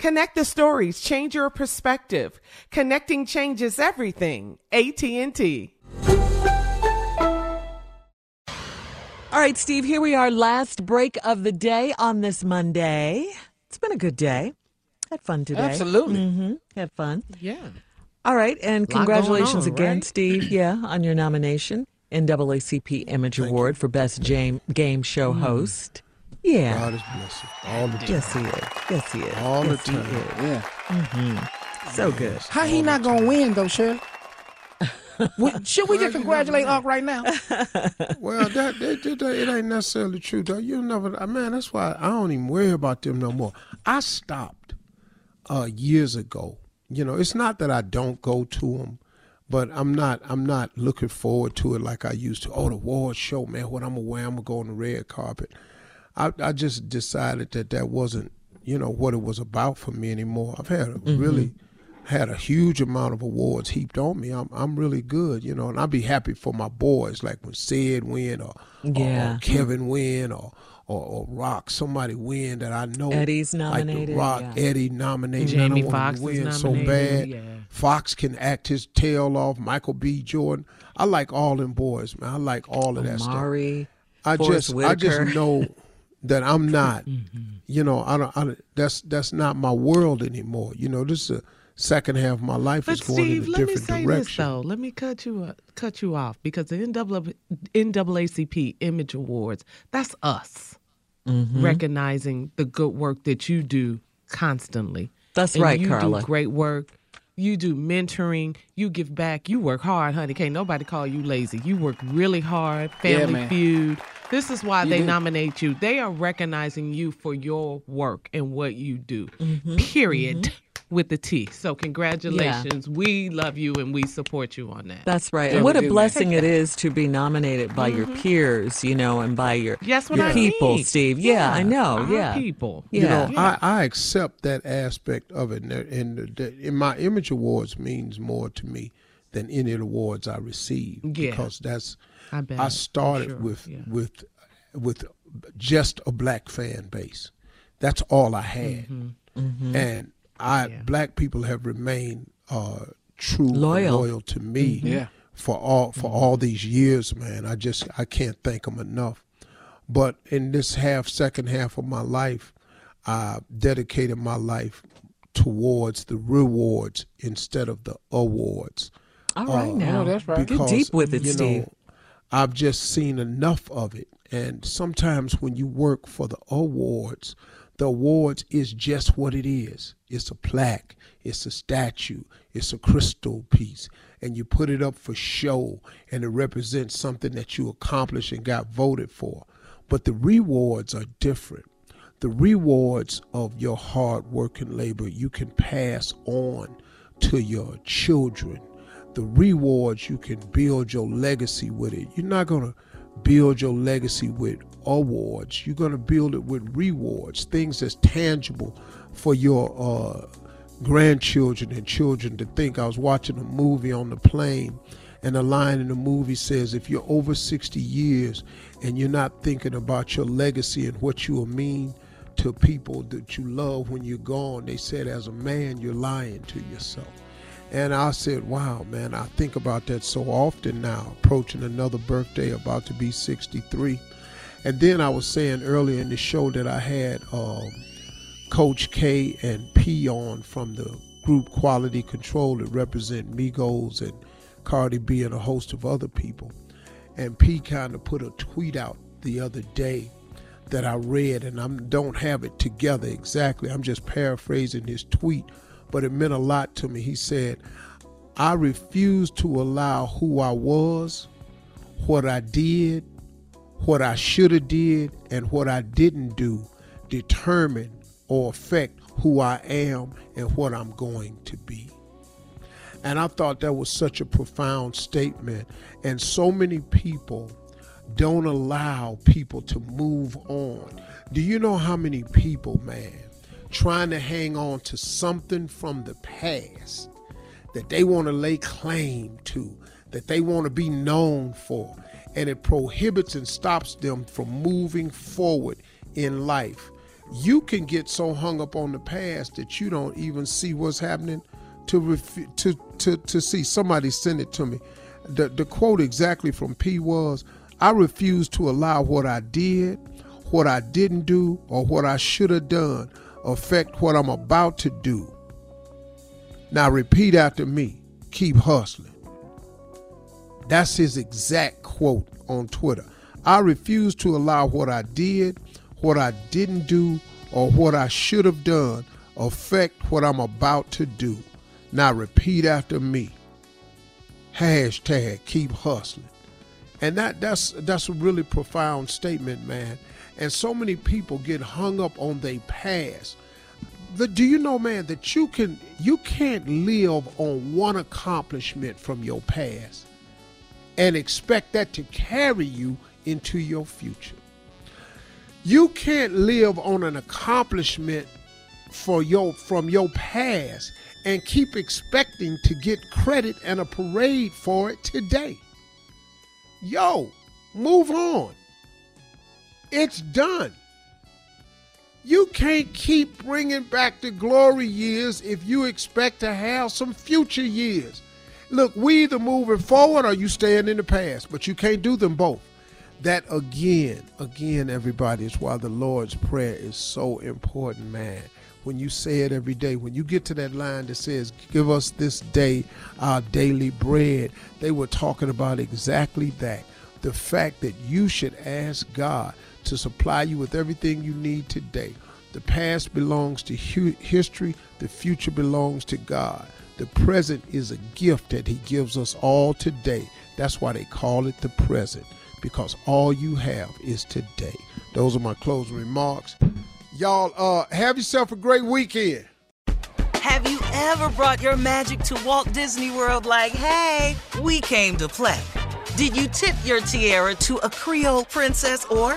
Connect the stories, change your perspective. Connecting changes everything. AT&T. All right, Steve, here we are, last break of the day on this Monday. It's been a good day. Had fun today. Absolutely. Mm-hmm. Had fun. Yeah. All right, and congratulations on, again, right? Steve. Yeah, on your nomination, NAACP Image Award for Best Jam- Game Show Mm. Host. Yeah. God is blessing all the time. Yes, he is. Yes, he is. All the yes, he time. Yeah. Mm-hmm. So good. How he not gonna win though, Shirley? What- Should we just congratulate Unc right now? Well, that, that, that, that- it ain't necessarily true. Though. You never, uh, man. That's why I don't even worry about them no more. I stopped uh, years ago. You know, it's not that I don't go to them, but I'm not. I'm not looking forward to it like I used to. Oh, the award show, man. What I'm gonna wear? I'm gonna go on the red carpet. I, I just decided that that wasn't, you know, what it was about for me anymore. I've had a mm-hmm. really had a huge amount of awards heaped on me. I'm I'm really good, you know, and I'd be happy for my boys, like when Ced win or, or- Yeah. or Kevin win or, or or Rock somebody win that I know Eddie's like the nominated, Rock yeah. Eddie nominated. Jamie I Foxx him to is win so nominated, bad. yeah. Foxx can act his tail off. Michael B. Jordan. I like all them boys, man. I like all of that stuff. Amari, I Forrest just I Whitaker. just know that I'm not. Mm-hmm. You know, I don't. I don't that's that's not my world anymore. You know, this is a second half of my life But is going Steve, in a let me different say direction. this though. Let me cut you uh, cut you off because the NAA, NAACP Image Awards, that's us Mm-hmm. recognizing the good work that you do constantly. That's And right, you Carla. do great work. You do mentoring. You give back. You work hard, honey. Can't nobody call you lazy. You work really hard. Family man. Feud. This is why You they do. nominate you. They are recognizing you for your work and what you do. Mm-hmm. Period. With the T. So congratulations. We love you and we support you on that. That's right. Yeah, and what a blessing it is to be nominated by your peers, you know, and by your Yes, what your I people, mean. Steve. Yeah, I know. our Yeah. people. Yeah. You know, I, I accept that aspect of it, and, and the, the, and my image awards means more to me than any of the awards I receive Yeah. because that's I bet. I started Sure, with yeah. with with just a black fan base. That's all I had. Mm-hmm. Mm-hmm. And I yeah. black people have remained uh, true loyal. loyal to me mm-hmm. yeah. for all for all these years, man. I just I can't thank them enough. But in this half second half of my life, I dedicated my life towards the rewards instead of the awards. All right, uh, now oh, that's right. Because, Get deep with it, you Steve. Know, I've just seen enough of it, and sometimes when you work for the awards, the awards is just what it is. It's a plaque, it's a statue, it's a crystal piece, and you put it up for show, and it represents something that you accomplished and got voted for. But the rewards are different the rewards of your hard work and labor you can pass on to your children. The rewards you can build your legacy with it. You're not going to build your legacy with awards. You're going to build it with rewards, things that's tangible for your uh, grandchildren and children to think. I was watching a movie on the plane, and the line in the movie says, If you're over 60 years and you're not thinking about your legacy and what you will mean to people that you love when you're gone. They said, as a man, you're lying to yourself. And I said, wow, man, I think about that so often now, approaching another birthday, about to be 63. And then I was saying earlier in the show that I had um, Coach K and P on from the group Quality Control that represent Migos and Cardi B and a host of other people. And P kind of put a tweet out the other day that I read, and I don't have it together exactly. I'm just paraphrasing his tweet, but it meant a lot to me. He said, I refuse to allow who I was, what I did, what I should have did, and what I didn't do determine or affect who I am and what I'm going to be. And I thought that was such a profound statement. And so many people don't allow people to move on. Do you know how many people, man, trying to hang on to something from the past that they want to lay claim to, that they want to be known for, and it prohibits and stops them from moving forward in life. You can get so hung up on the past that you don't even see what's happening to ref- to to to see. Somebody send it to me. The the quote exactly from P was I refuse to allow what I did, what I didn't do, or what I should have done affect what I'm about to do. Now repeat after me keep hustling. That's his exact quote on Twitter. I refuse to allow what I did, what I didn't do, or what I should have done affect what I'm about to do. Now repeat after me. Hashtag keep hustling. And that that's that's a really profound statement, man. And so many people get hung up on their past. The, do you know, man, that you can you can't live on one accomplishment from your past and expect that to carry you into your future. You can't live on an accomplishment for your from your past and keep expecting to get credit and a parade for it today yo, move on. It's done. You can't keep bringing back the glory years if you expect to have some future years. Look, we either moving forward or you staying in the past, but you can't do them both. That again, again, everybody, is why the Lord's Prayer is so important, man when you say it every day. When you get to that line that says, Give us this day our daily bread, they were talking about exactly that. The fact that you should ask God to supply you with everything you need today. The past belongs to history, the future belongs to God. The present is a gift that He gives us all today. That's why they call it the present, because all you have is today. Those are my closing remarks. Y'all, uh, have yourself a great weekend. Have you ever brought your magic to Walt Disney World like, hey, we came to play? Did you tip your tiara to a Creole princess or